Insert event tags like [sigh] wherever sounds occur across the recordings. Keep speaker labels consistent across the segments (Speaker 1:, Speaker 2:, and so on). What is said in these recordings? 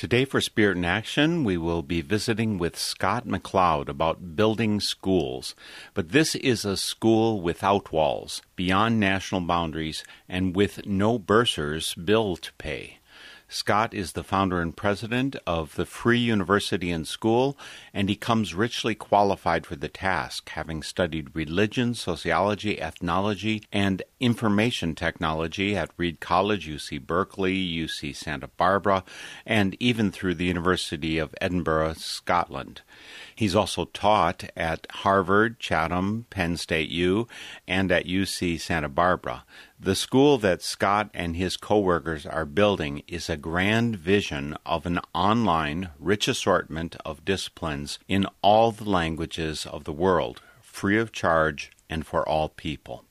Speaker 1: Today, for Spirit in Action, we will be visiting with Scott McLeod about building schools. But this is a school without walls, beyond national boundaries, and with no bursars bill to pay. Scott is the founder and president of the Free University and School, and he comes richly qualified for the task, having studied religion, sociology, ethnology, and information technology at Reed College, UC Berkeley, UC Santa Barbara, and even through the University of Edinburgh, Scotland. He's also taught at Harvard, Chatham, Penn State U, and at UC Santa Barbara. The school that Scott and his coworkers are building is a grand vision of an online, rich assortment of disciplines in all the languages of the world, free of charge and for all people.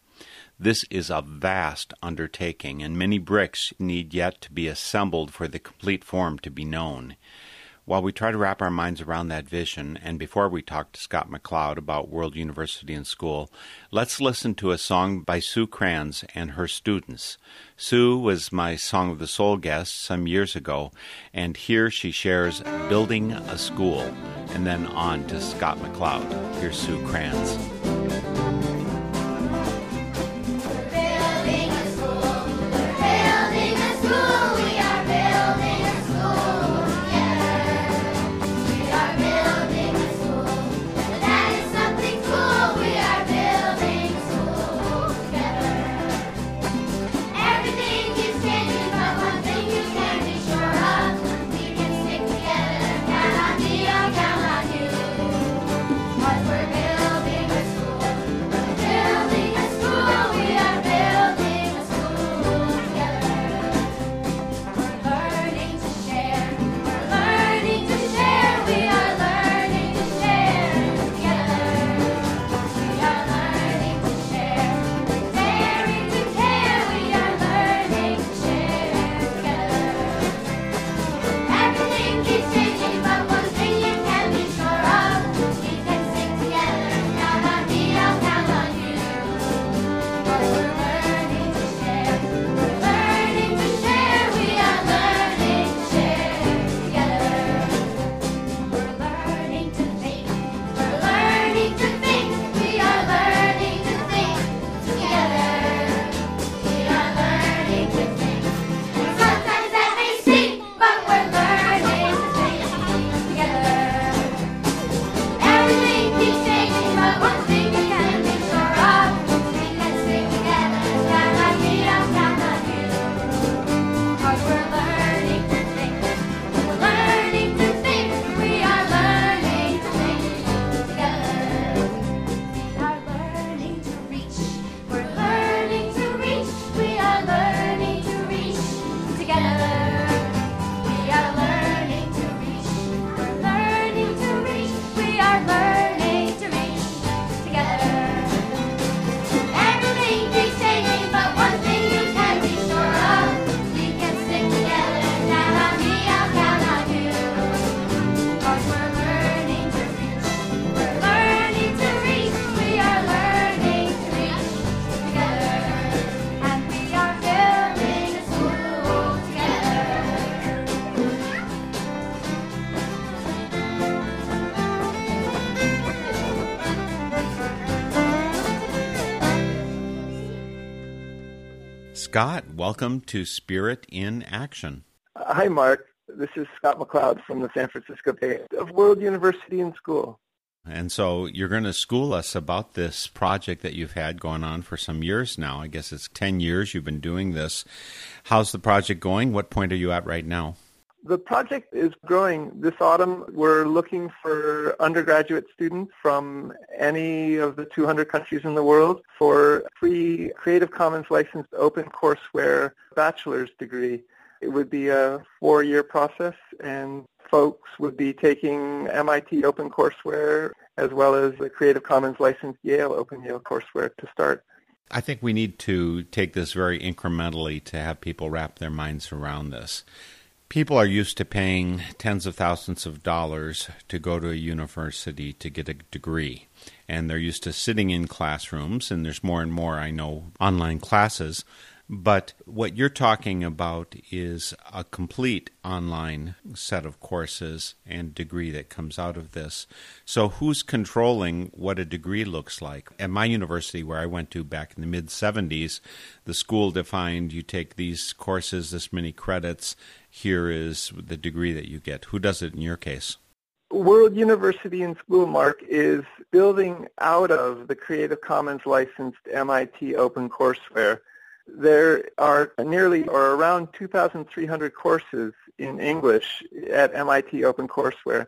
Speaker 1: This is a vast undertaking, and many bricks need yet to be assembled for the complete form to be known. While we try to wrap our minds around that vision, and before we talk to Scott McLeod about World University and School, let's listen to a song by Sue Kranz and her students. Sue was my Song of the Soul guest some years ago, and here she shares building a school, and then on to Scott McLeod. Here's Sue Kranz. Scott, welcome to Spirit in Action.
Speaker 2: Hi, Mark. This is Scott McLeod from the San Francisco Bay of World University and School.
Speaker 3: And so you're going to school us about this project that you've had going on for some years now. I guess it's 10 years you've been doing this. How's the project going? What point are you at right now?
Speaker 2: The project is growing. This autumn, we're looking for undergraduate students from any of the 200 countries in the world for free Creative Commons licensed open courseware bachelor's degree. It would be a four-year process, and folks would be taking MIT OpenCourseware as well as the Creative Commons licensed Yale Open Yale courseware to start.
Speaker 3: I think we need to take this very incrementally to have people wrap their minds around this. People are used to paying tens of thousands of dollars to go to a university to get a degree. And they're used to sitting in classrooms, and there's more and more, I know, online classes. But what you're talking about is a complete online set of courses and degree that comes out of this. So, who's controlling what a degree looks like? At my university, where I went to back in the mid 70s, the school defined you take these courses, this many credits, here is the degree that you get. Who does it in your case?
Speaker 2: World University and School Mark is building out of the Creative Commons licensed MIT OpenCourseware there are nearly or around 2,300 courses in English at MIT OpenCourseware.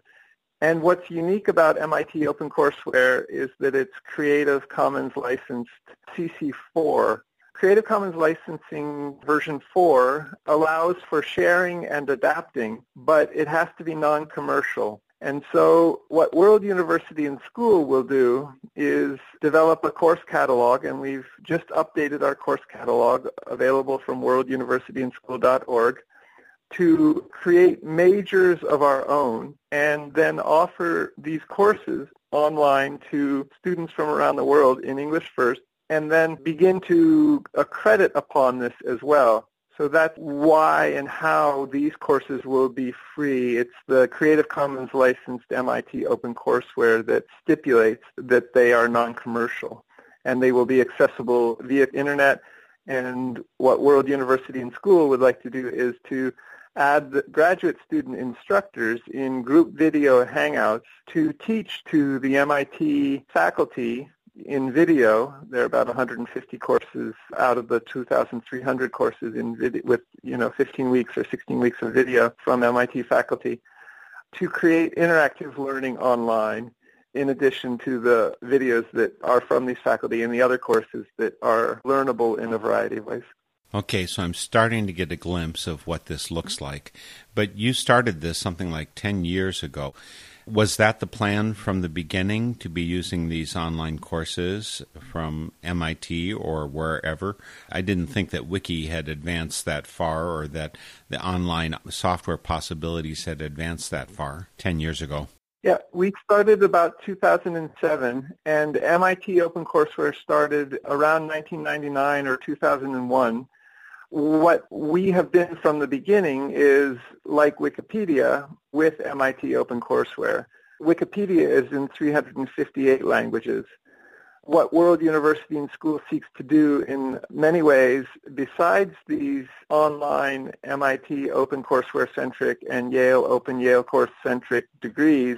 Speaker 2: And what's unique about MIT OpenCourseware is that it's Creative Commons licensed CC4. Creative Commons licensing version 4 allows for sharing and adapting, but it has to be non-commercial. And so what World University and School will do is develop a course catalog, and we've just updated our course catalog available from worlduniversityandschool.org to create majors of our own and then offer these courses online to students from around the world in English first and then begin to accredit upon this as well. So that's why and how these courses will be free. It's the Creative Commons licensed MIT OpenCourseware that stipulates that they are non-commercial and they will be accessible via internet. And what World University and School would like to do is to add graduate student instructors in group video hangouts to teach to the MIT faculty in video. There are about 150 courses out of the 2,300 courses in video with, you know, 15 weeks or 16 weeks of video from MIT faculty to create interactive learning online in addition to the videos that are from these faculty and the other courses that are learnable in a variety of ways.
Speaker 3: Okay, so I'm starting to get a glimpse of what this looks like. But you started this something like 10 years ago. Was that the plan from the beginning to be using these online courses from MIT or wherever? I didn't think that Wiki had advanced that far or that the online software possibilities had advanced that far 10 years ago.
Speaker 2: Yeah, we started about 2007, and MIT OpenCourseware started around 1999 or 2001 what we have been from the beginning is like Wikipedia with MIT OpenCourseware. Wikipedia is in 358 languages. What World University and School seeks to do in many ways, besides these online MIT OpenCourseware-centric and Yale Open Yale Course-centric degrees,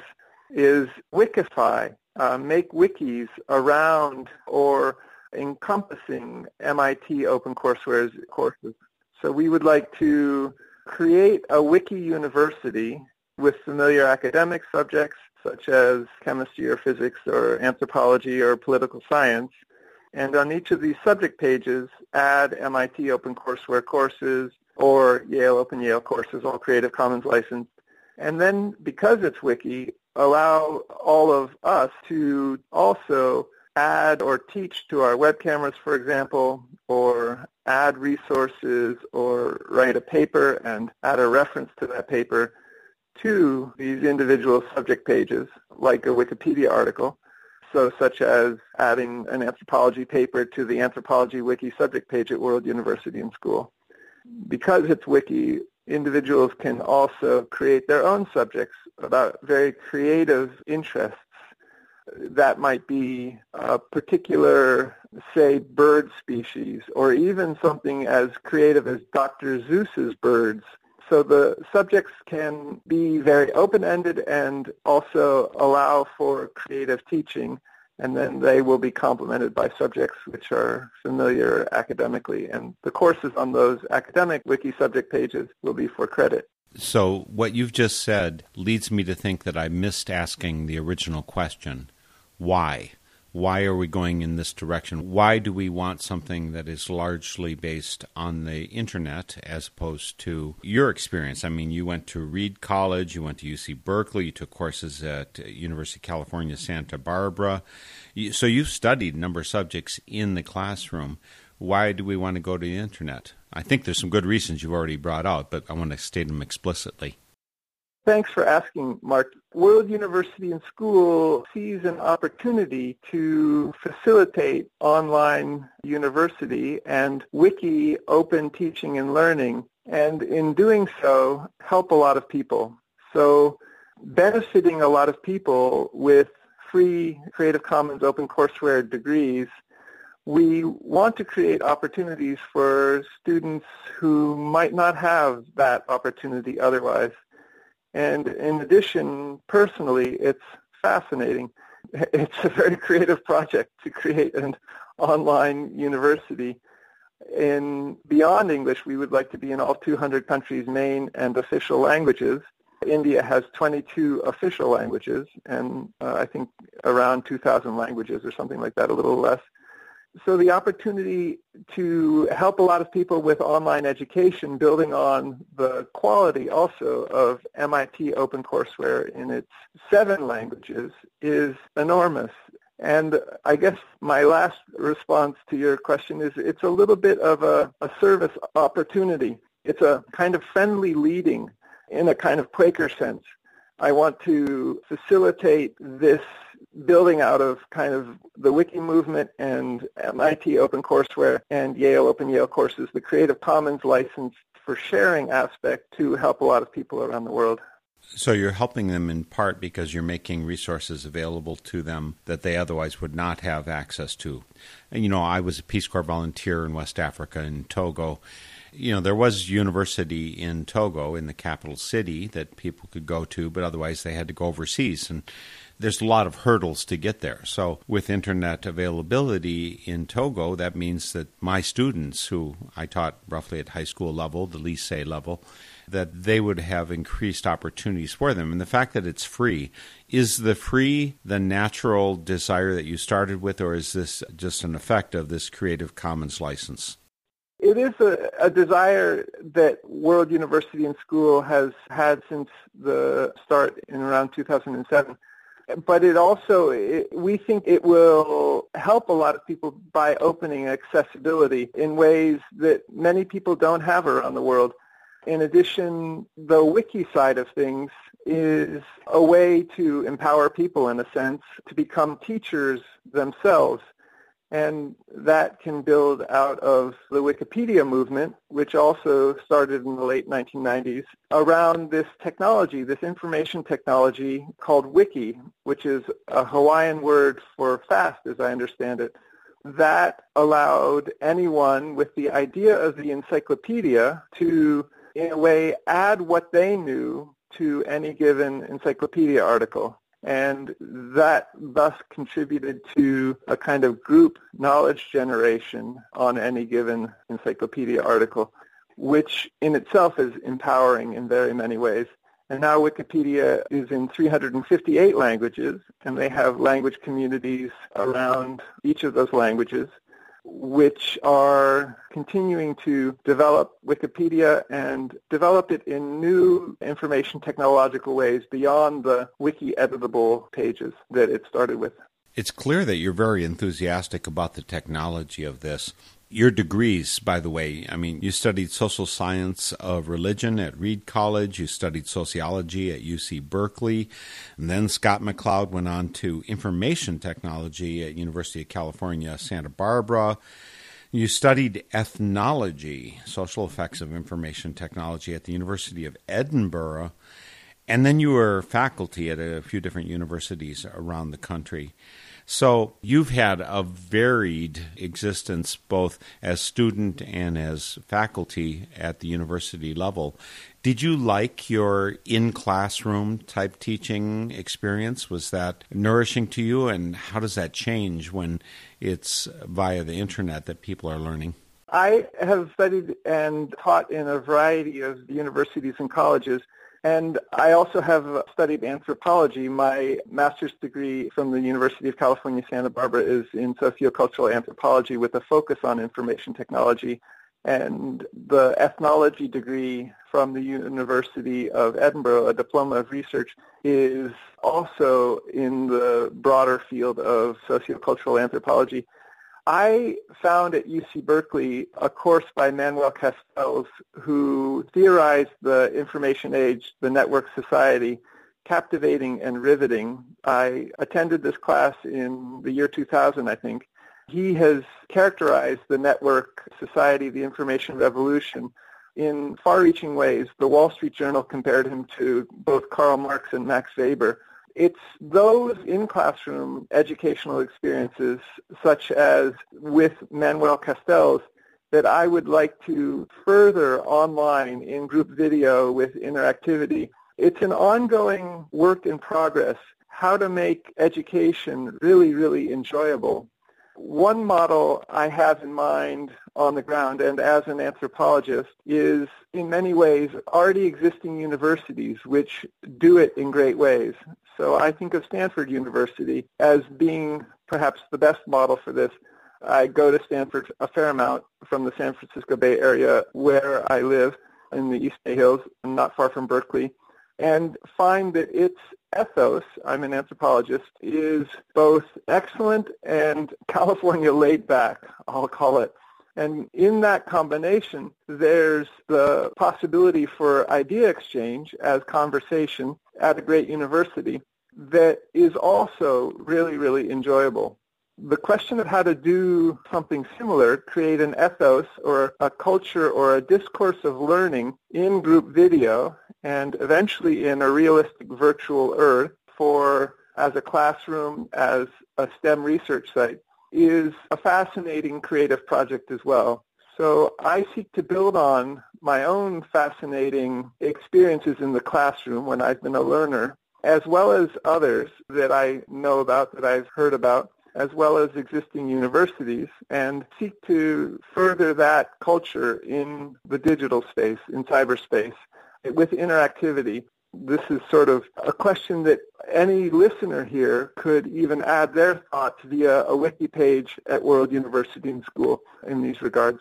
Speaker 2: is Wikify, uh, make wikis around or encompassing MIT OpenCourseware's courses. So we would like to create a wiki university with familiar academic subjects such as chemistry or physics or anthropology or political science. And on each of these subject pages, add MIT OpenCourseware courses or Yale Open Yale courses, all Creative Commons licensed. And then because it's wiki, allow all of us to also add or teach to our web cameras, for example, or add resources or write a paper and add a reference to that paper to these individual subject pages, like a Wikipedia article. So such as adding an anthropology paper to the anthropology wiki subject page at World University and School. Because it's wiki, individuals can also create their own subjects about very creative interests that might be a particular, say, bird species, or even something as creative as Dr. Seuss's birds. So the subjects can be very open-ended and also allow for creative teaching, and then they will be complemented by subjects which are familiar academically. And the courses on those academic wiki subject pages will be for credit.
Speaker 3: So, what you've just said leads me to think that I missed asking the original question why? Why are we going in this direction? Why do we want something that is largely based on the internet as opposed to your experience? I mean, you went to Reed College, you went to UC Berkeley, you took courses at uh, University of California, Santa Barbara. So you've studied a number of subjects in the classroom. Why do we want to go to the internet? I think there's some good reasons you've already brought out, but I want to state them explicitly.
Speaker 2: Thanks for asking, Mark. World University and School sees an opportunity to facilitate online university and wiki open teaching and learning, and in doing so, help a lot of people. So benefiting a lot of people with free Creative Commons open courseware degrees we want to create opportunities for students who might not have that opportunity otherwise. And in addition, personally, it's fascinating. [laughs] It's a very creative project to create an online university. In beyond English, we would like to be in all 200 countries' main and official languages. India has 22 official languages, and uh, I think around 2,000 languages or something like that, a little less so the opportunity to help a lot of people with online education, building on the quality also of MIT OpenCourseWare in its seven languages, is enormous. And I guess my last response to your question is it's a little bit of a, a service opportunity. It's a kind of friendly leading in a kind of Quaker sense. I want to facilitate this building out of kind of the wiki movement and MIT OpenCourseWare and Yale Open Yale courses, the Creative Commons license for sharing aspect to help a lot of people around the world.
Speaker 3: So you're helping them in part because you're making resources available to them that they otherwise would not have access to. And, you know, I was a Peace Corps volunteer in West Africa in Togo. You know, there was university in Togo in the capital city that people could go to, but otherwise they had to go overseas and there's a lot of hurdles to get there. So, with internet availability in Togo, that means that my students, who I taught roughly at high school level, the lycée level, that they would have increased opportunities for them. And the fact that it's free, is the free the natural desire that you started with, or is this just an effect of this Creative Commons license?
Speaker 2: It is a, a, desire that World University and School has had since the start in around 2007 but it also it, we think it will help a lot of people by opening accessibility in ways that many people don't have around the world. In addition, the wiki side of things is a way to empower people in a sense to become teachers themselves and that can build out of the Wikipedia movement, which also started in the late 1990s, around this technology, this information technology called Wiki, which is a Hawaiian word for fast, as I understand it. That allowed anyone with the idea of the encyclopedia to, in a way, add what they knew to any given encyclopedia article and that thus contributed to a kind of group knowledge generation on any given encyclopedia article, which in itself is empowering in very many ways. And now Wikipedia is in 358 languages, and they have language communities around each of those languages which are continuing to develop Wikipedia and develop it in new information technological ways beyond the wiki editable pages that it started with.
Speaker 3: It's clear that you're very enthusiastic about the technology of this. Your degrees, by the way, I mean, you studied social science of religion at Reed College, you studied sociology at UC Berkeley, and then Scott McLeod went on to information technology at University of California, Santa Barbara. You studied ethnology, social effects of information technology at the University of Edinburgh, and then you were faculty at a few different universities around the country. So you've had a varied existence both as student and as faculty at the university level. Did you like your in classroom type teaching experience? Was that nourishing to you? And how does that change when it's via the internet that people are learning?
Speaker 2: I have studied and taught in a variety of universities and colleges. And I also have studied anthropology. My master's degree from the University of California, Santa Barbara is in sociocultural anthropology with a focus on information technology. And the ethnology degree from the University of Edinburgh, a diploma of research, is also in the broader field of sociocultural anthropology. I found at UC Berkeley a course by Manuel Castells who theorized the information age, the network society, captivating and riveting. I attended this class in the year 2000, I think. He has characterized the network society, the information revolution, in far-reaching ways. The Wall Street Journal compared him to both Karl Marx and Max Weber. It's those in-classroom educational experiences, such as with Manuel Castells, that I would like to further online in group video with interactivity. It's an ongoing work in progress, how to make education really, really enjoyable. One model I have in mind on the ground and as an anthropologist is in many ways already existing universities which do it in great ways. So I think of Stanford University as being perhaps the best model for this. I go to Stanford a fair amount from the San Francisco Bay Area where I live in the East Bay Hills, not far from Berkeley, and find that its ethos, I'm an anthropologist, is both excellent and [laughs] California laid back, I'll call it. And in that combination, there's the possibility for idea exchange as conversation at a great university that is also really, really enjoyable. The question of how to do something similar, create an ethos or a culture or a discourse of learning in group video and eventually in a realistic virtual earth for as a classroom, as a STEM research site, is a fascinating creative project as well. So I seek to build on my own fascinating experiences in the classroom when I've been a learner, as well as others that I know about, that I've heard about, as well as existing universities, and seek to further that culture in the digital space, in cyberspace, with interactivity. This is sort of a question that any listener here could even add their thoughts via a wiki page at World University and School in these regards.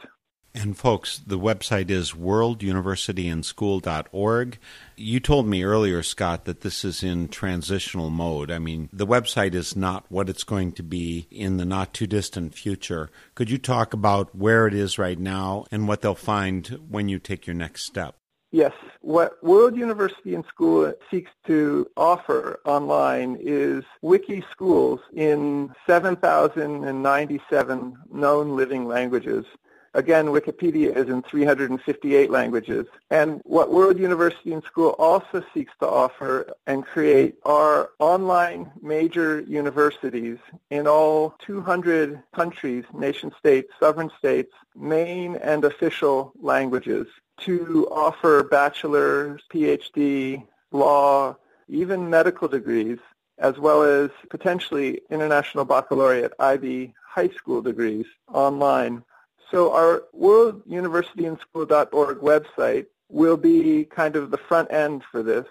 Speaker 3: And folks, the website is worlduniversityandschool.org. You told me earlier, Scott, that this is in transitional mode. I mean, the website is not what it's going to be in the not too distant future. Could you talk about where it is right now and what they'll find when you take your next step?
Speaker 2: Yes. What World University and School seeks to offer online is wiki schools in 7,097 known living languages. Again, Wikipedia is in 358 languages. And what World University and School also seeks to offer and create are online major universities in all 200 countries, nation states, sovereign states, main and official languages to offer bachelor's, PhD, law, even medical degrees, as well as potentially international baccalaureate, IB high school degrees online. So our World University and School.org website will be kind of the front end for this.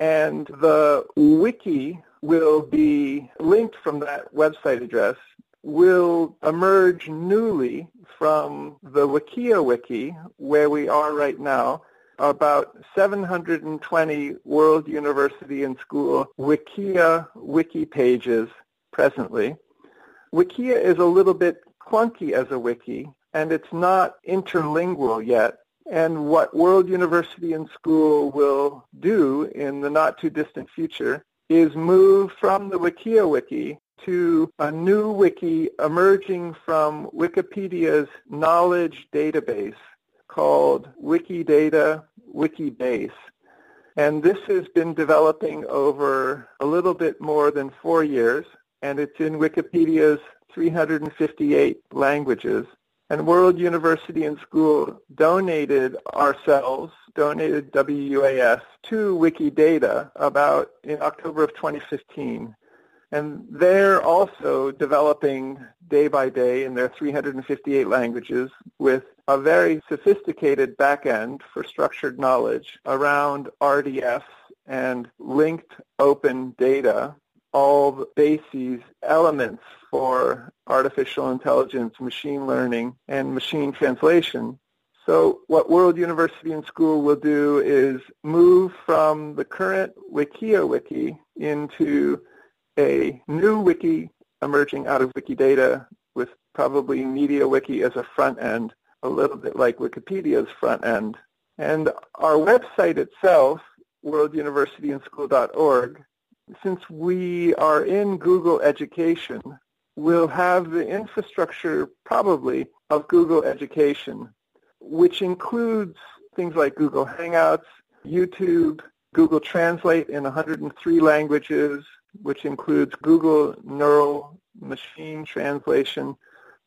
Speaker 2: And the wiki will be linked from that website address will emerge newly from the Wikia Wiki, where we are right now, about 720 World University and School Wikia wiki pages presently. Wikia is a little bit clunky as a wiki, and it's not interlingual yet. And what World University and School will do in the not too distant future is move from the Wikia Wiki to a new wiki emerging from Wikipedia's knowledge database called Wikidata Wikibase. And this has been developing over a little bit more than four years. and it's in Wikipedia's 358 languages. And World University and School donated ourselves, donated WUAS to Wikidata about in October of 2015. And they're also developing day by day in their 358 languages with a very sophisticated backend for structured knowledge around RDF and linked open data, all the bases, elements for artificial intelligence, machine learning, and machine translation. So what World University and School will do is move from the current WikiaWiki into a new wiki emerging out of Wikidata with probably MediaWiki as a front end, a little bit like Wikipedia's front end. And our website itself, worlduniversityandschool.org, since we are in Google Education, will have the infrastructure probably of Google Education, which includes things like Google Hangouts, YouTube, Google Translate in 103 languages, which includes Google Neural Machine Translation,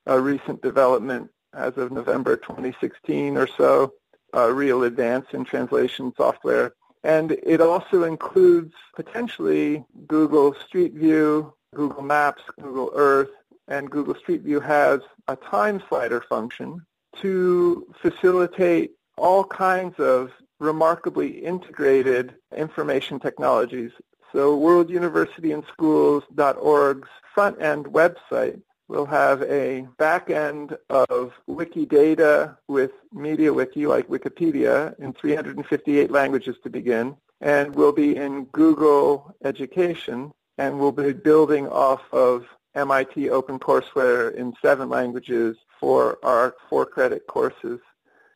Speaker 2: a recent development as of November 2016 or so, a real advance in translation software. And it also includes potentially Google Street View, Google Maps, Google Earth, and Google Street View has a time slider function to facilitate all kinds of remarkably integrated information technologies. So World University and Schools.org's front end website will have a back end of Wikidata with MediaWiki like Wikipedia in 358 languages to begin, and will be in Google Education, and will be building off of MIT OpenCourseWare in seven languages for our four-credit courses.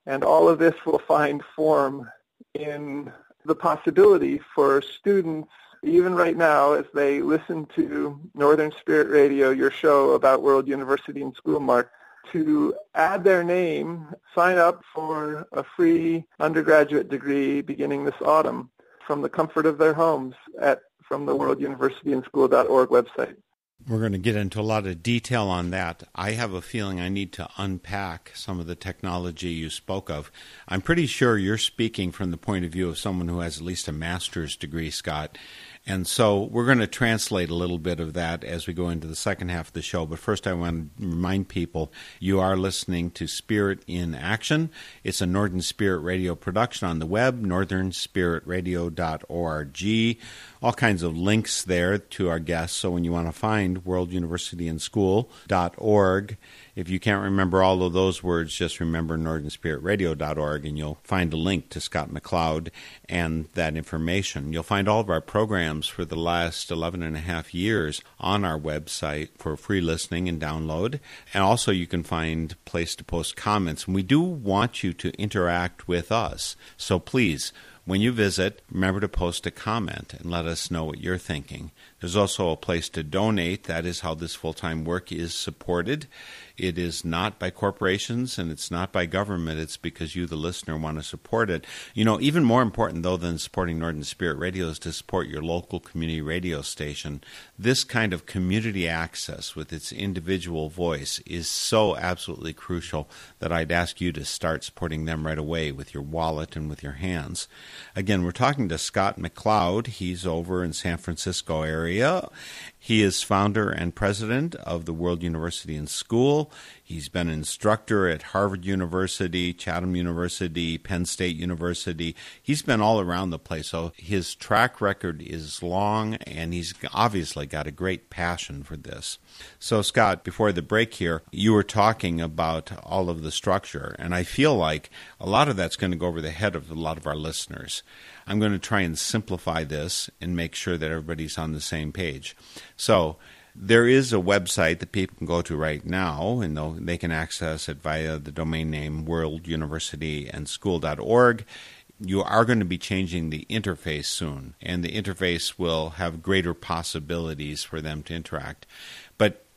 Speaker 2: And all of this will find form in the possibility for students even right now, as they listen to Northern Spirit Radio, your show about World University and School Mark, to add their name, sign up for a free undergraduate degree beginning this autumn from the comfort of their homes at from the World University and School.org website.
Speaker 3: We're going to get into a lot of detail on that. I have a feeling I need to unpack some of the technology you spoke of. I'm pretty sure you're speaking from the point of view of someone who has at least a master's degree, Scott. And so we're going to translate a little bit of that as we go into the second half of the show. But first, I want to remind people you are listening to Spirit in Action. It's a Northern Spirit Radio production on the web, northernspiritradio.org. All kinds of links there to our guests. So when you want to find World University and School.org, if you can't remember all of those words, just remember northernspiritradio.org and you'll find a link to Scott McLeod and that information. You'll find all of our programs for the last 11 and a half years on our website for free listening and download. And also you can find place to post comments. And we do want you to interact with us. So please, when you visit, remember to post a comment and let us know what you're thinking. There's also a place to donate. That is how this full time work is supported. It is not by corporations and it's not by government. It's because you, the listener, want to support it. You know, even more important, though, than supporting Northern Spirit Radio is to support your local community radio station. This kind of community access with its individual voice is so absolutely crucial that I'd ask you to start supporting them right away with your wallet and with your hands. Again, we're talking to Scott McLeod. He's over in San Francisco area he is founder and president of the World University and School. He's been an instructor at Harvard University, Chatham University, Penn State University. He's been all around the place. So his track record is long, and he's obviously got a great passion for this. So, Scott, before the break here, you were talking about all of the structure, and I feel like a lot of that's going to go over the head of a lot of our listeners. I'm going to try and simplify this and make sure that everybody's on the same page. So, there is a website that people can go to right now, and they can access it via the domain name worlduniversityandschool.org. You are going to be changing the interface soon, and the interface will have greater possibilities for them to interact.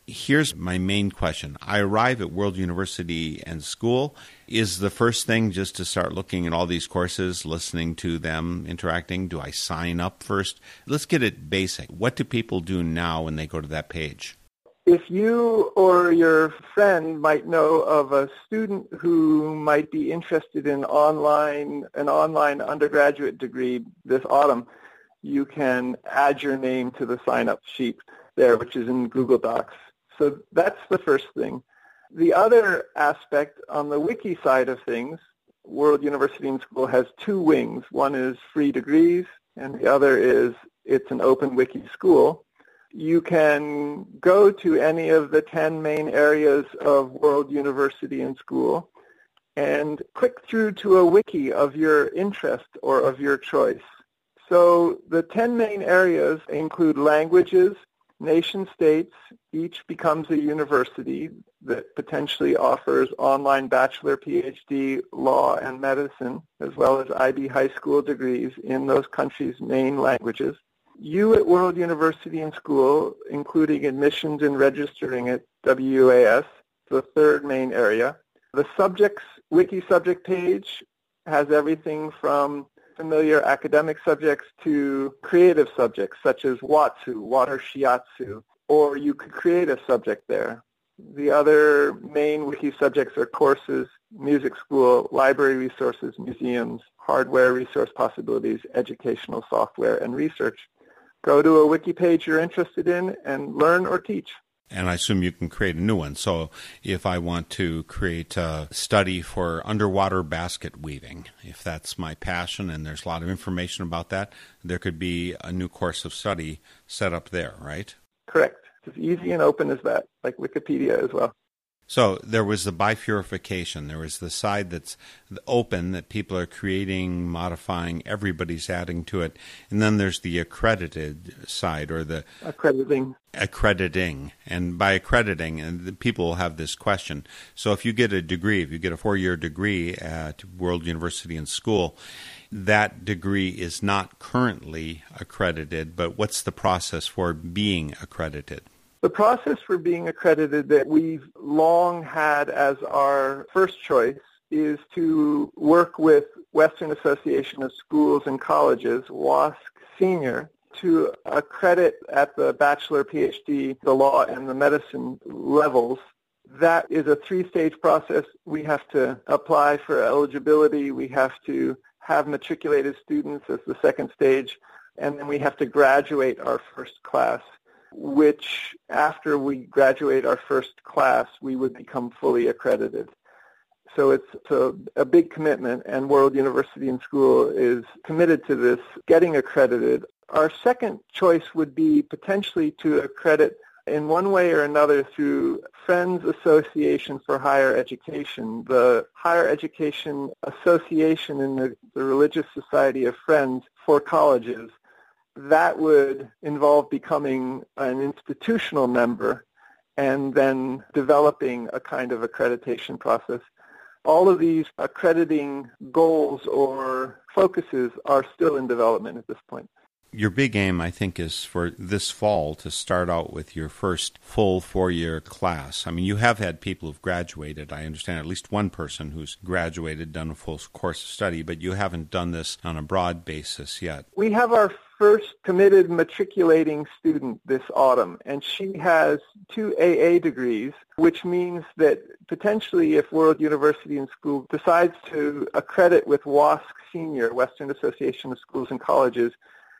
Speaker 3: Here's my main question. I arrive at World University and School. Is the first thing just to start looking at all these courses, listening to them, interacting? Do I sign up first? Let's get it basic. What do people do now when they go to that page?
Speaker 2: If you or your friend might know of a student who might be interested in online an online undergraduate degree this autumn, you can add your name to the sign-up sheet there, which is in Google Docs. So that's the first thing. The other aspect on the wiki side of things, World University and School has two wings. One is free degrees, and the other is it's an open wiki school. You can go to any of the 10 main areas of World University and School and click through to a wiki of your interest or of your choice. So the 10 main areas include languages, nation states, each becomes a university that potentially offers online bachelor, PhD, law, and medicine, as well as IB high school degrees in those countries' main languages. You at World University and School, including admissions and registering at WUAS, the third main area. The subjects wiki subject page has everything from familiar academic subjects to creative subjects such as Watsu, water shiatsu, or you could create a subject there. The other main wiki subjects are courses, music school, library resources, museums, hardware resource possibilities, educational software, and research. Go to a wiki page you're interested in and learn or teach.
Speaker 3: And I assume you can create a new one. So if I want to create a study for underwater basket weaving, if that's my passion and there's a lot of information about that, there could be a new course of study set up there, right?
Speaker 2: Correct. It's as easy and open as that, like Wikipedia as well.
Speaker 3: So there was the bifurcation. There was the side that's open that people are creating, modifying, everybody's adding to it. And then there's the accredited side or the
Speaker 2: Accrediting.
Speaker 3: accrediting. And by accrediting, and the people will have this question. So if you get a degree, if you get a four year degree at World University and School, that degree is not currently accredited, but what's the process for being accredited?
Speaker 2: The process for being accredited that we've long had as our first choice is to work with Western Association of Schools and Colleges, WASC Senior, to accredit at the bachelor, PhD, the law, and the medicine levels. That is a three-stage process. We have to apply for eligibility. We have to have matriculated students as the second stage, and then we have to graduate our first class which after we graduate our first class, we would become fully accredited. So it's a, a, big commitment, and World University and School is committed to this, getting accredited. Our second choice would be potentially to accredit in one way or another through Friends Association for Higher Education, the Higher Education Association in the, the Religious Society of Friends for colleges that would involve becoming an institutional member and then developing a kind of accreditation process. All of these accrediting goals or focuses are still in development at this point.
Speaker 3: Your big aim, I think, is for this fall to start out with your first full four year class. I mean, you have had people who've graduated. I understand at least one person who's graduated, done a full course of study, but you haven't done this on a broad basis yet.
Speaker 2: We have our first committed matriculating student this autumn, and she has two AA degrees, which means that potentially if World University and School decides to accredit with WASC Senior, Western Association of Schools and Colleges,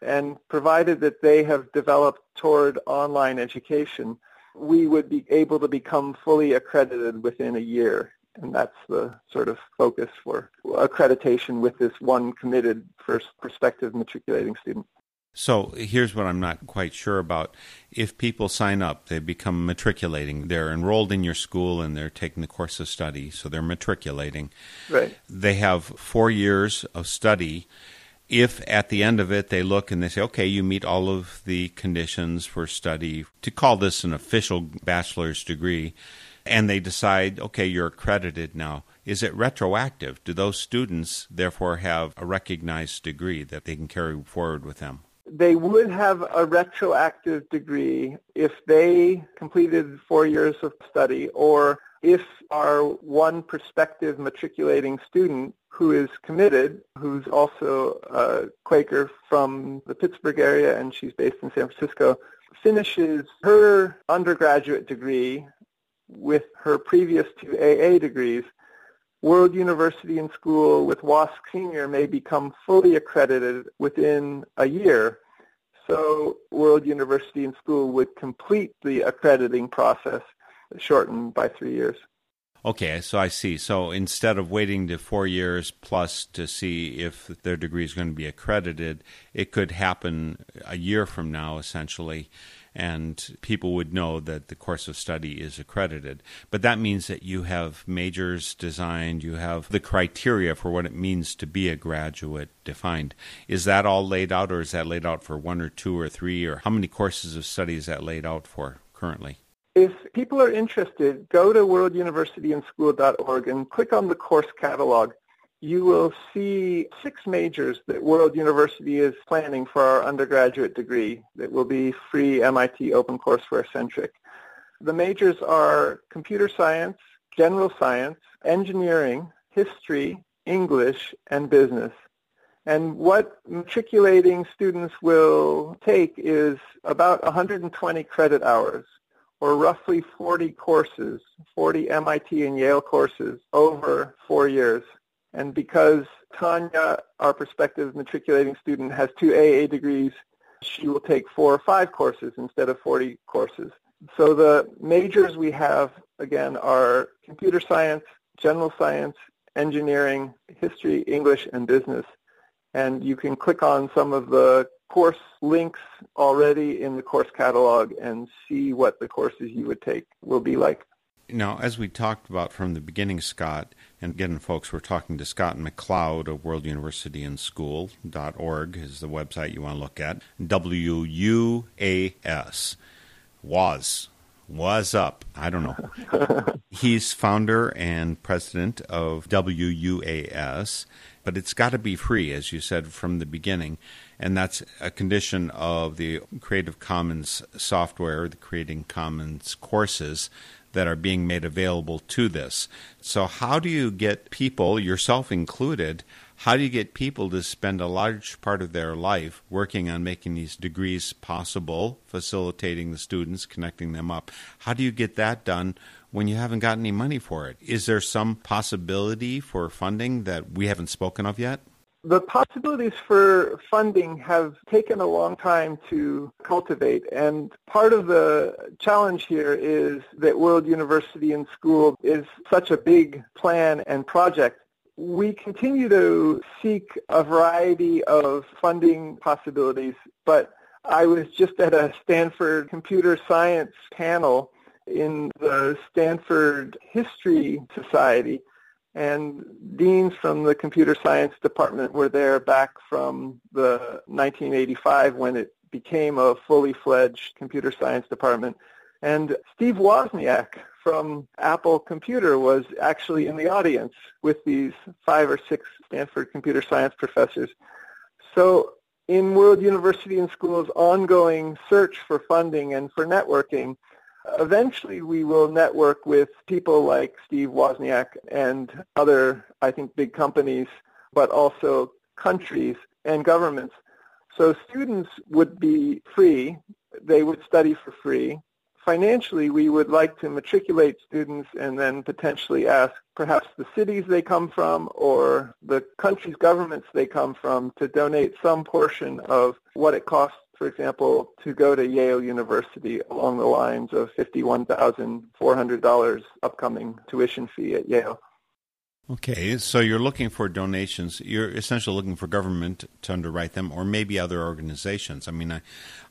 Speaker 2: and provided that they have developed toward online education, we would be able to become fully accredited within a year. And that's the sort of focus for accreditation with this one committed first prospective matriculating student.
Speaker 3: So here's what I'm not quite sure about. If people sign up, they become matriculating. They're enrolled in your school and they're taking the course of study, so they're matriculating.
Speaker 2: Right.
Speaker 3: They have four years of study. If at the end of it they look and they say, okay, you meet all of the conditions for study, to call this an official bachelor's degree, and they decide, okay, you're accredited now, is it retroactive? Do those students therefore have a recognized degree that they can carry forward with them?
Speaker 2: they would have a retroactive degree if they completed four years of study or if our one prospective matriculating student who is committed, who's also a Quaker from the Pittsburgh area and she's based in San Francisco, finishes her undergraduate degree with her previous two AA degrees, World University and School with WASC Senior may become fully accredited within a year. So World University and School would complete the accrediting process shortened by three years.
Speaker 3: Okay, so I see. So instead of waiting to four years plus to see if their degree is going to be accredited, it could happen a year from now, essentially, and people would know that the course of study is accredited. But that means that you have majors designed, you have the criteria for what it means to be a graduate defined. Is that all laid out, or is that laid out for one or two or three, or how many courses of study is that laid out for currently?
Speaker 2: If people are interested, go to worlduniversityandschool.org and click on the course catalog you will see six majors that World University is planning for our undergraduate degree that will be free MIT OpenCourseWare centric. The majors are computer science, general science, engineering, history, English, and business. And what matriculating students will take is about 120 credit hours or roughly 40 courses, 40 MIT and Yale courses over four years. And because Tanya, our prospective matriculating student, has two AA degrees, she will take four or five courses instead of 40 courses. So the majors we have, again, are computer science, general science, engineering, history, English, and business. And you can click on some of the course links already in the course catalog and see what the courses you would take will be like.
Speaker 3: Now, as we talked about from the beginning, Scott, and again, folks, we're talking to Scott McLeod of World University and School.org is the website you want to look at. W-U-A-S. Was. Was up. I don't know. [laughs] He's founder and president of WUAS, but it's got to be free, as you said from the beginning. And that's a condition of the Creative Commons software, the Creative Commons courses that are being made available to this. So, how do you get people, yourself included, how do you get people to spend a large part of their life working on making these degrees possible, facilitating the students, connecting them up? How do you get that done when you haven't got any money for it? Is there some possibility for funding that we haven't spoken of yet?
Speaker 2: The possibilities for funding have taken a long time to cultivate, and part of the challenge here is that World University and School is such a big plan and project. We continue to seek a variety of funding possibilities, but I was just at a Stanford computer science panel in the Stanford History Society and deans from the computer science department were there back from the 1985 when it became a fully fledged computer science department. And Steve Wozniak from Apple Computer was actually in the audience with these five or six Stanford computer science professors. So in World University and School's ongoing search for funding and for networking, Eventually, we will network with people like Steve Wozniak and other, I think, big companies, but also countries and governments. So students would be free. They would study for free. Financially, we would like to matriculate students and then potentially ask perhaps the cities they come from or the countries' governments they come from to donate some portion of what it costs for example, to go to Yale University along the lines of $51,400 upcoming tuition fee at Yale.
Speaker 3: Okay, so you're looking for donations. You're essentially looking for government to underwrite them, or maybe other organizations. I mean, I,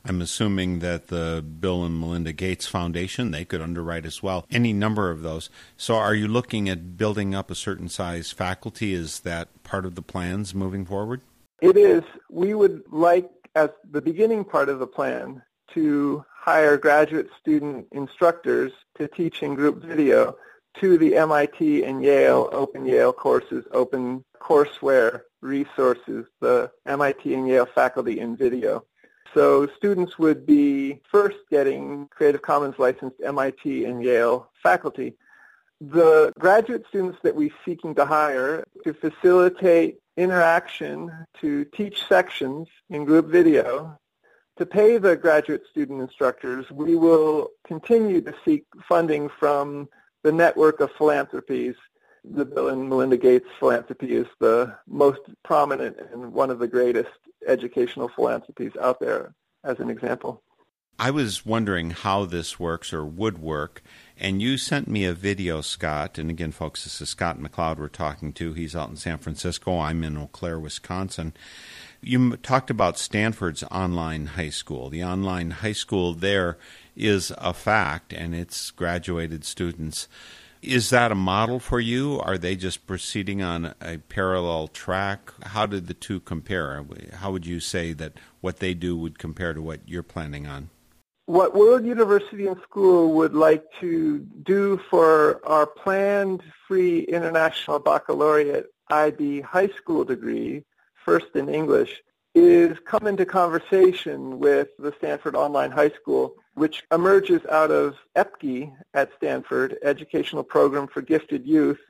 Speaker 3: am assuming that the Bill and Melinda Gates Foundation they could underwrite as well. Any number of those. So, are you looking at building up a certain size faculty? Is that part of the plans moving forward?
Speaker 2: It is. We would like as the beginning part of the plan to hire graduate student instructors to teach in group video to the MIT and Yale Open Yale courses, Open Courseware resources, the MIT and Yale faculty in video. So students would be first getting Creative Commons licensed MIT and Yale faculty. The graduate students that we're seeking to hire to facilitate interaction, to teach sections in group video, to pay the graduate student instructors, we will continue to seek funding from the network of philanthropies. The Bill and Melinda Gates philanthropy is the most prominent and one of the greatest educational philanthropies out there, as an example.
Speaker 3: I was wondering how this works or would work, and you sent me a video, Scott. And again, folks, this is Scott McLeod we're talking to. He's out in San Francisco. I'm in Eau Claire, Wisconsin. You talked about Stanford's online high school. The online high school there is a fact, and it's graduated students. Is that a model for you? Are they just proceeding on a parallel track? How did the two compare? How would you say that what they do would compare to what you're planning on?
Speaker 2: What World University and School would like to do for our planned free international baccalaureate IB high school degree, first in English, is come into conversation with the Stanford Online High School, which emerges out of EPGY at Stanford, Educational Program for Gifted Youth,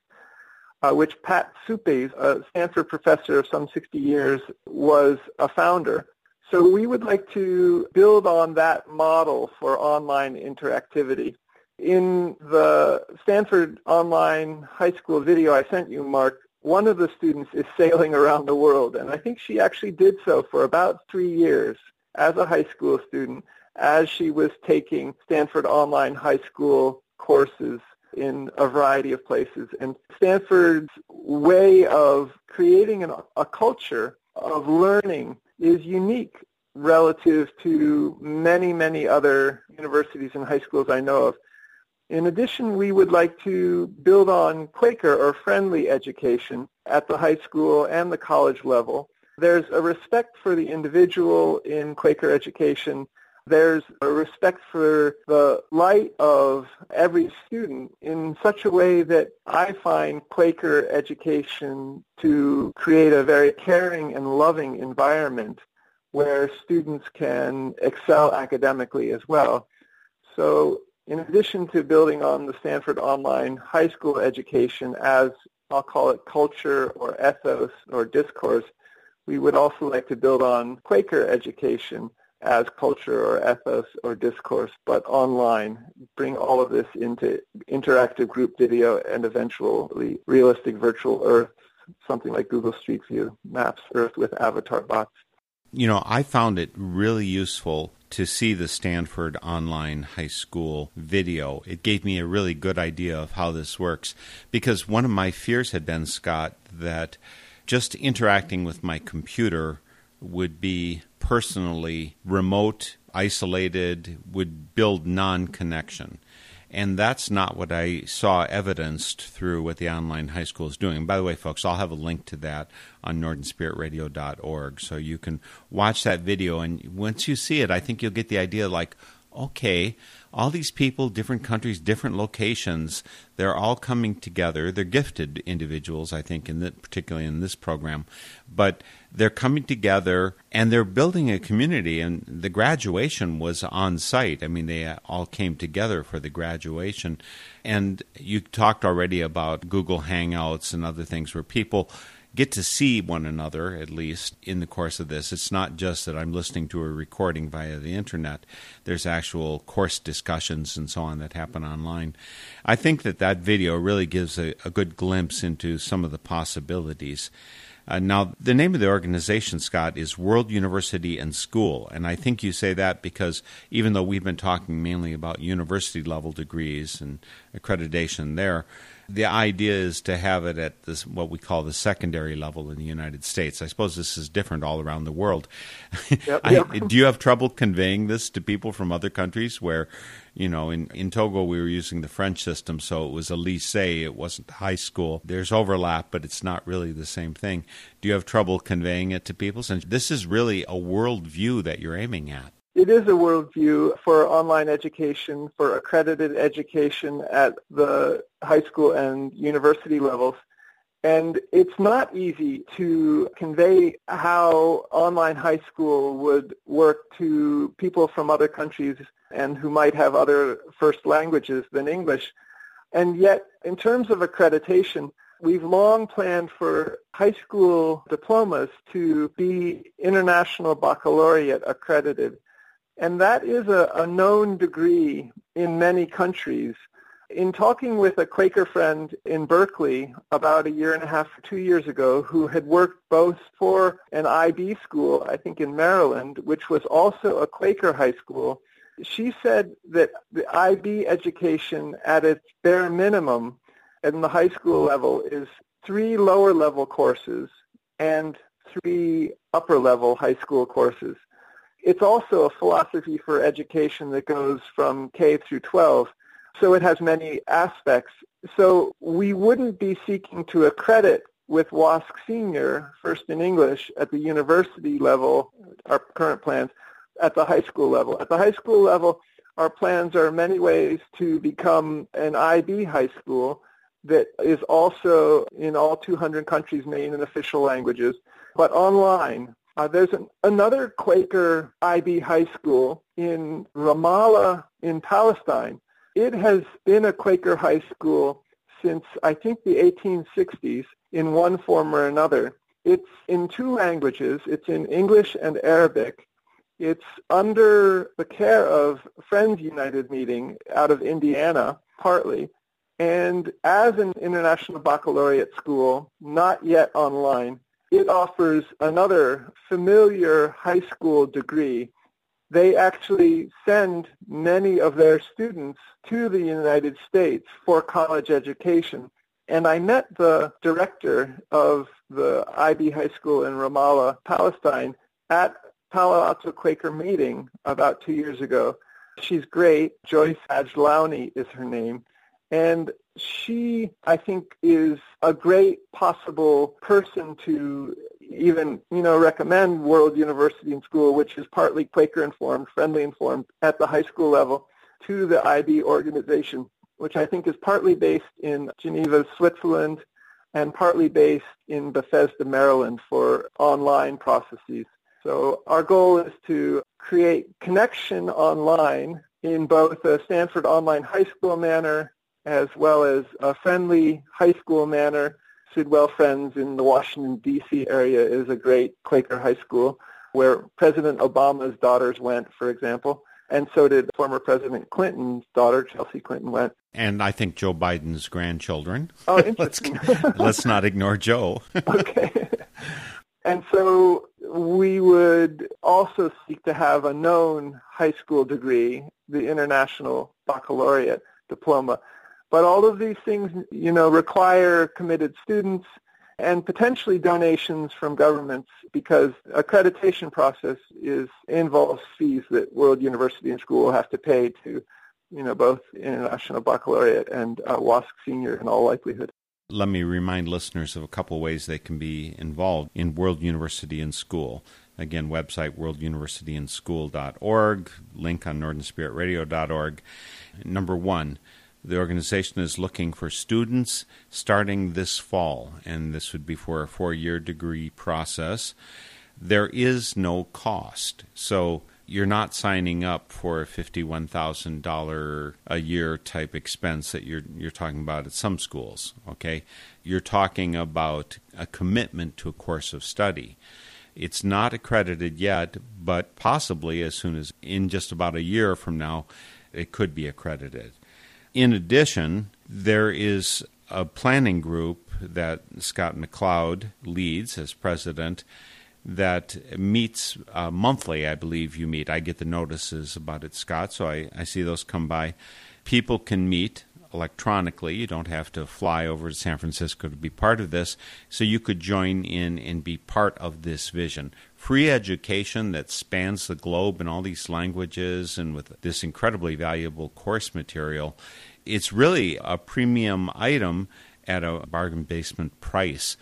Speaker 2: uh, which Pat Suppes, a Stanford professor of some 60 years, was a founder. So we would like to build on that model for online interactivity. In the Stanford Online High School video I sent you, Mark, one of the students is sailing around the world, and I think she actually did so for about three years as a high school student as she was taking Stanford Online High School courses in a variety of places. And Stanford's way of creating an, a culture of learning is unique relative to many, many other universities and high schools I know of. In addition, we would like to build on Quaker or friendly education at the high school and the college level. There's a respect for the individual in Quaker education. There's a respect for the light of every student in such a way that I find Quaker education to create a very caring and loving environment where students can excel academically as well. So in addition to building on the Stanford Online High School education as I'll call it culture or ethos or discourse, we would also like to build on Quaker education as culture or ethos or discourse, but online. Bring all of this into interactive group video and eventually realistic virtual Earth, something like Google Street View maps Earth with avatar bots
Speaker 3: you know, I found it really useful to see the Stanford Online High School video. It gave me a really good idea of how this works because one of my fears had been, Scott, that just interacting with my computer would be personally remote, isolated, would build non connection. And that's not what I saw evidenced through what the online high school is doing. And by the way, folks, I'll have a link to that on northernspiritradio.org so you can watch that video. And once you see it, I think you'll get the idea like, okay, all these people, different countries, different locations, they're all coming together. They're gifted individuals, I think, in the, particularly in this program, but they're coming together and they're building a community. And the graduation was on site. I mean, they all came together for the graduation. And you talked already about Google Hangouts and other things where people get to see one another, at least in the course of this. It's not just that I'm listening to a recording via the internet, there's actual course discussions and so on that happen online. I think that that video really gives a, a good glimpse into some of the possibilities. Uh, now, the name of the organization, Scott, is World University and School. And I think you say that because even though we've been talking mainly about university level degrees and accreditation there, the idea is to have it at this what we call the secondary level in the United States. I suppose this is different all around the world.
Speaker 2: Yep, [laughs]
Speaker 3: I,
Speaker 2: yep. [laughs]
Speaker 3: do you have trouble conveying this to people from other countries where, you know, in, in Togo we were using the French system, so it was a lycée, it wasn't high school. There's overlap, but it's not really the same thing. Do you have trouble conveying it to people? Since this is really a world view that you're aiming at.
Speaker 2: It is a worldview for online education, for accredited education at the high school and university levels. And it's not easy to convey how online high school would work to people from other countries and who might have other first languages than English. And yet, in terms of accreditation, we've long planned for high school diplomas to be international baccalaureate accredited. And that is a, a known degree in many countries. In talking with a Quaker friend in Berkeley about a year and a half, two years ago, who had worked both for an IB school, I think in Maryland, which was also a Quaker high school, she said that the IB education at its bare minimum in the high school level is three lower level courses and three upper level high school courses. It's also a philosophy for education that goes from K through 12, so it has many aspects. So we wouldn't be seeking to accredit with WASC Senior, first in English, at the university level, our current plans, at the high school level. At the high school level, our plans are many ways to become an IB high school that is also in all 200 countries main and official languages, but online. Uh, there's an, another Quaker IB high school in Ramallah in Palestine. It has been a Quaker high school since I think the 1860s in one form or another. It's in two languages. It's in English and Arabic. It's under the care of Friends United Meeting out of Indiana, partly. And as an international baccalaureate school, not yet online, it offers another familiar high school degree. They actually send many of their students to the United States for college education. And I met the director of the IB High School in Ramallah, Palestine, at Palo Alto Quaker meeting about two years ago. She's great. Joyce Ajlouny is her name. And she, I think, is a great possible person to even, you know, recommend World University and School, which is partly Quaker informed, friendly informed at the high school level, to the IB organization, which I think is partly based in Geneva, Switzerland, and partly based in Bethesda, Maryland for online processes. So our goal is to create connection online in both a Stanford Online High School manner as well as a friendly high school manner. Sidwell Friends in the Washington, D.C. area is a great Quaker high school where President Obama's daughters went, for example. And so did former President Clinton's daughter, Chelsea Clinton, went.
Speaker 3: And I think Joe Biden's grandchildren.
Speaker 2: Oh, [laughs]
Speaker 3: let's, [laughs] let's not ignore Joe. [laughs]
Speaker 2: okay. And so we would also seek to have a known high school degree, the International Baccalaureate diploma. But all of these things, you know, require committed students and potentially donations from governments because accreditation process is involves fees that World University and School have to pay to, you know, both International Baccalaureate and uh, WASC Senior in all likelihood.
Speaker 3: Let me remind listeners of a couple ways they can be involved in World University and School. Again, website worlduniversityandschool.org, link on northernspiritradio.org. Number one, the organization is looking for students starting this fall, and this would be for a four year degree process. There is no cost. So you're not signing up for a $51,000 a year type expense that you're, you're talking about at some schools, okay? You're talking about a commitment to a course of study. It's not accredited yet, but possibly as soon as in just about a year from now, it could be accredited. In addition, there is a planning group that Scott McLeod leads as president that meets uh, monthly, I believe you meet. I get the notices about it, Scott, so I, I see those come by. People can meet electronically. You don't have to fly over to San Francisco to be part of this. So you could join in and be part of this vision. Free education that spans the globe in all these languages and with this incredibly valuable course material. It's really a premium item at a bargain basement price.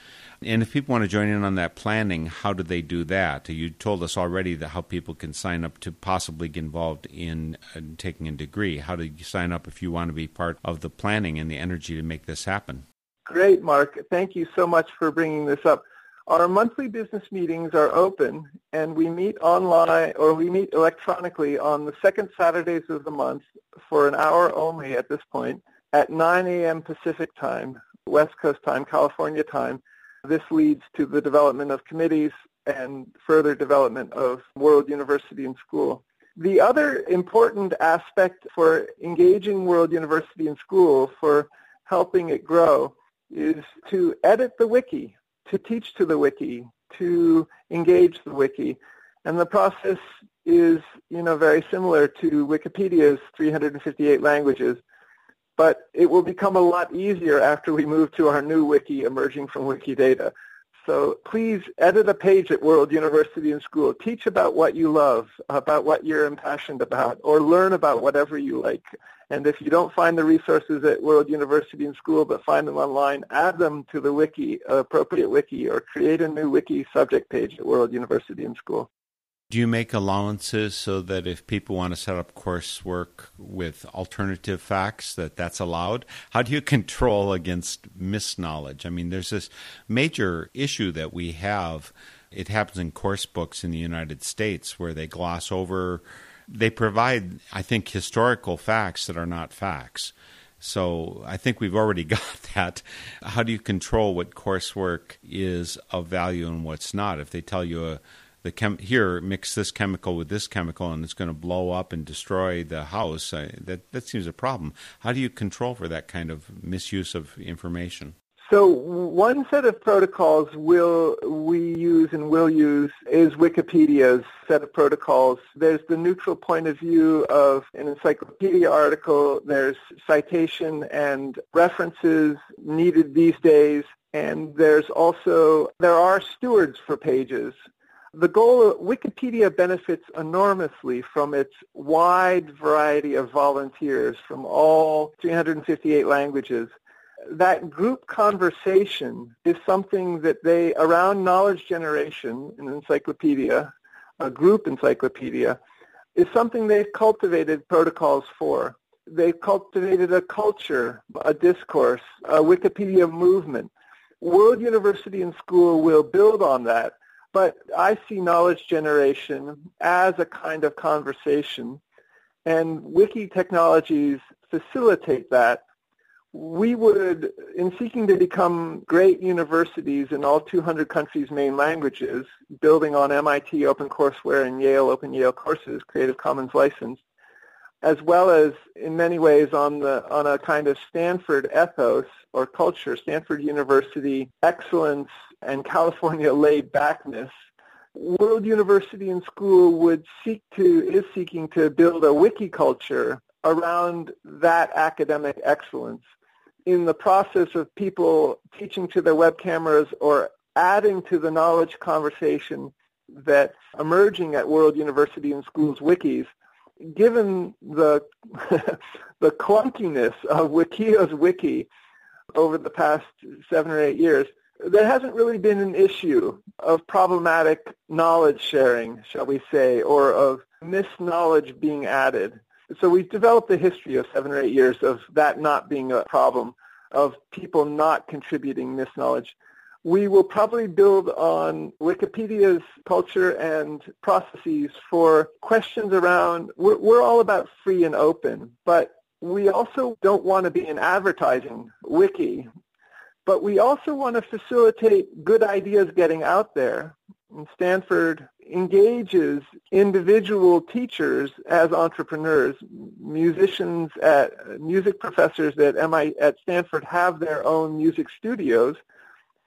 Speaker 3: And if people want to join in on that planning, how do they do that? You told us already that how people can sign up to possibly get involved in uh, taking a degree. How do you sign up if you want to be part of the planning and the energy to make this happen?
Speaker 2: Great, Mark. Thank you so much for bringing this up. Our monthly business meetings are open, and we meet online or we meet electronically on the second Saturdays of the month for an hour only at this point at 9 a.m. Pacific time, West Coast time, California time. This leads to the development of committees and further development of World University and School. The other important aspect for engaging World University and School, for helping it grow, is to edit the wiki to teach to the wiki, to engage the wiki. And the process is, you know, very similar to Wikipedia's 358 languages, but it will become a lot easier after we move to our new wiki emerging from Wikidata. So please edit a page at World University and School. Teach about what you love, about what you're impassioned about, or learn about whatever you like. And if you don't find the resources at World University and School but find them online, add them to the wiki, appropriate wiki, or create a new wiki subject page at World University and School.
Speaker 3: Do you make allowances so that if people want to set up coursework with alternative facts that that's allowed? How do you control against misknowledge? I mean, there's this major issue that we have. It happens in course books in the United States where they gloss over they provide I think historical facts that are not facts. So I think we've already [laughs] got that. How do you control what coursework is of value and what's not? If they tell you a the chem here mix this chemical with this chemical and it's going to blow up and destroy the house I, that that seems a problem how do you control for that kind of misuse of information
Speaker 2: so one set of protocols will we use and will use is Wikipedia's set of protocols. There's the neutral point of view of an encyclopedia article. There's citation and references needed these days. And there's also, there are stewards for pages the goal of Wikipedia benefits enormously from its wide variety of volunteers from all 358 languages. That group conversation is something that they, around knowledge generation, an encyclopedia, a group encyclopedia, is something they've cultivated protocols for. They've cultivated a culture, a discourse, a Wikipedia movement. World University and School will build on that but I see knowledge generation as a kind of conversation, and wiki technologies facilitate that. We would, in seeking to become great universities in all 200 countries' main languages, building on MIT OpenCourseWare and Yale Open Yale courses, Creative Commons license, as well as in many ways on the on a kind of Stanford ethos or culture, Stanford University excellence and California laid backness, World University and School would seek to, is seeking to build a wiki culture around that academic excellence. In the process of people teaching to their web cameras or adding to the knowledge conversation that's emerging at World University and Schools wikis, given the [laughs] the clunkiness of Wikia's wiki over the past seven or eight years, there hasn't really been an issue of problematic knowledge sharing, shall we say, or of misknowledge being added. So we've developed a history of seven or eight years of that not being a problem, of people not contributing misknowledge. We will probably build on Wikipedia's culture and processes for questions around, we're, we're all about free and open, but we also don't want to be an advertising wiki but we also want to facilitate good ideas getting out there. And Stanford engages individual teachers as entrepreneurs. Musicians at music professors at MI at Stanford have their own music studios,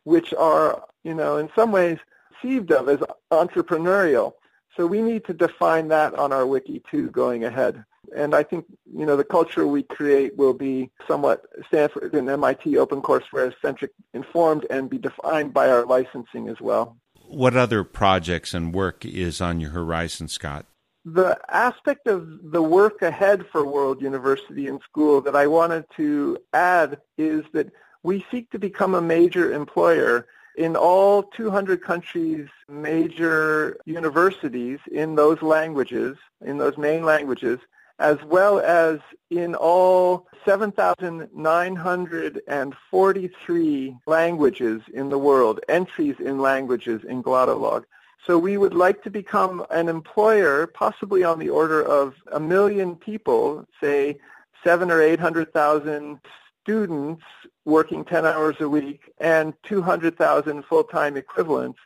Speaker 2: which are, you know, in some ways perceived of as entrepreneurial. So we need to define that on our wiki too going ahead. And I think, you know, the culture we create will be somewhat Stanford and MIT OpenCourseWare centric informed and be defined by our licensing as well.
Speaker 3: What other projects and work is on your horizon, Scott?
Speaker 2: The aspect of the work ahead for World University and School that I wanted to add is that we seek to become a major employer in all 200 countries, major universities in those languages, in those main languages, as well as in all 7,943 languages in the world, entries in languages in Glottolog. So we would like to become an employer, possibly on the order of a million people, say seven or 800,000 students working 10 hours a week and 200,000 full-time equivalents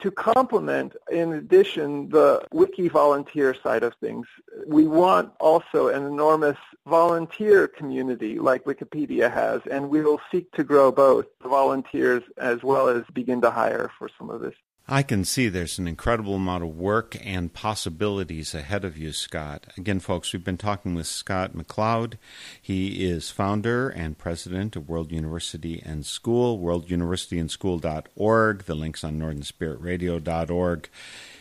Speaker 2: to complement, in addition, the wiki volunteer side of things. We want also an enormous volunteer community like Wikipedia has, and we will seek to grow both the volunteers as well as begin to hire for some of this.
Speaker 3: I can see there's an incredible amount of work and possibilities ahead of you, Scott. Again, folks, we've been talking with Scott McLeod. He is founder and president of World University and School, worlduniversityandschool.org. The link's on northernspiritradio.org.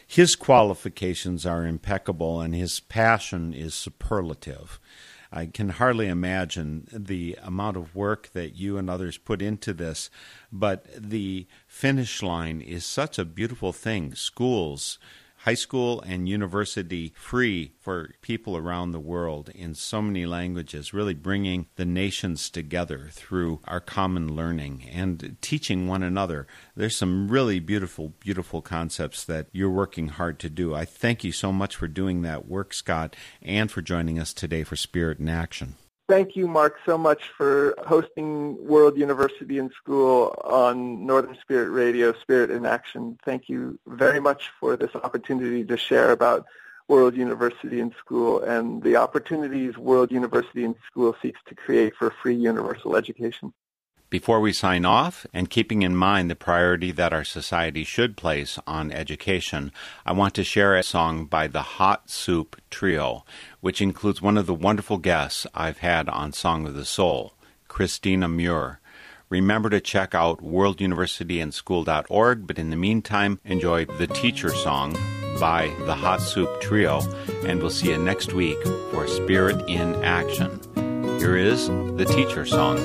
Speaker 3: His qualifications are impeccable and his passion is superlative. I can hardly imagine the amount of work that you and others put into this, but the finish line is such a beautiful thing. Schools, high school and university free for people around the world in so many languages, really bringing the nations together through our common learning and teaching one another. There's some really beautiful, beautiful concepts that you're working hard to do. I thank you so much for doing that work, Scott, and for joining us today for Spirit in Action.
Speaker 2: Thank you, Mark, so much for hosting World University and School on Northern Spirit Radio, Spirit in Action. Thank you very much for this opportunity to share about World University and School and the opportunities World University and School seeks to create for free universal education.
Speaker 3: Before we sign off, and keeping in mind the priority that our society should place on education, I want to share a song by the Hot Soup Trio, which includes one of the wonderful guests I've had on Song of the Soul, Christina Muir. Remember to check out worlduniversityandschool.org, but in the meantime, enjoy the teacher song by the Hot Soup Trio, and we'll see you next week for Spirit in Action. Here is the teacher song.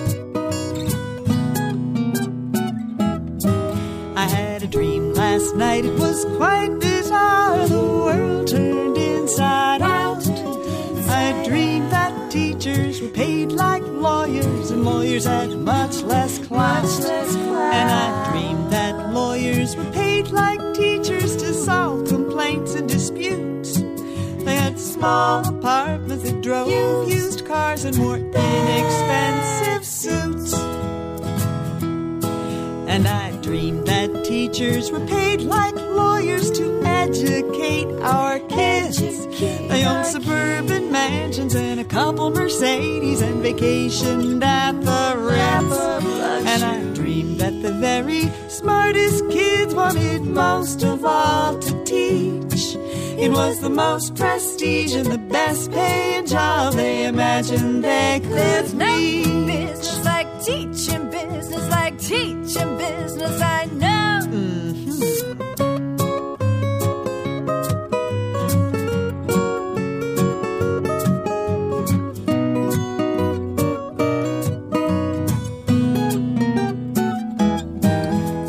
Speaker 4: Last night, it was quite bizarre. The world turned inside out. I dreamed that teachers were paid like lawyers, and lawyers had much less class. And I dreamed that lawyers were paid like teachers to solve complaints and disputes. They had small apartments that drove used cars and wore inexpensive suits. And I dreamed that teachers were paid like lawyers to educate our kids. They owned suburban mansions and a couple Mercedes and vacationed at the Ritz. And I dreamed that the very smartest kids wanted most of all to teach. It was the most prestige and the best paying job they imagined they could
Speaker 1: There's no
Speaker 4: reach.
Speaker 1: business like teaching business, like teaching business. I know. Mm-hmm.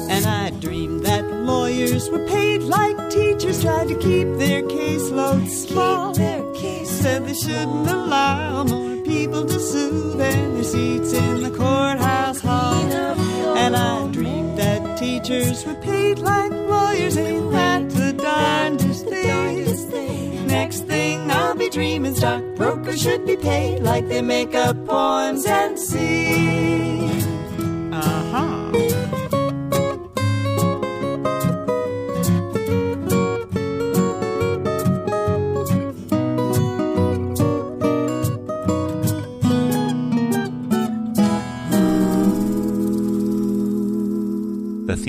Speaker 4: And I dreamed that lawyers were paid like teachers, tried to keep their caseload small. Said they shouldn't allow people to sue than their seats in the courthouse hall. And I dreamed that teachers were paid like lawyers, ain't that the darndest thing? Next thing I'll be dreaming stockbrokers should be paid like they make up poems and sing.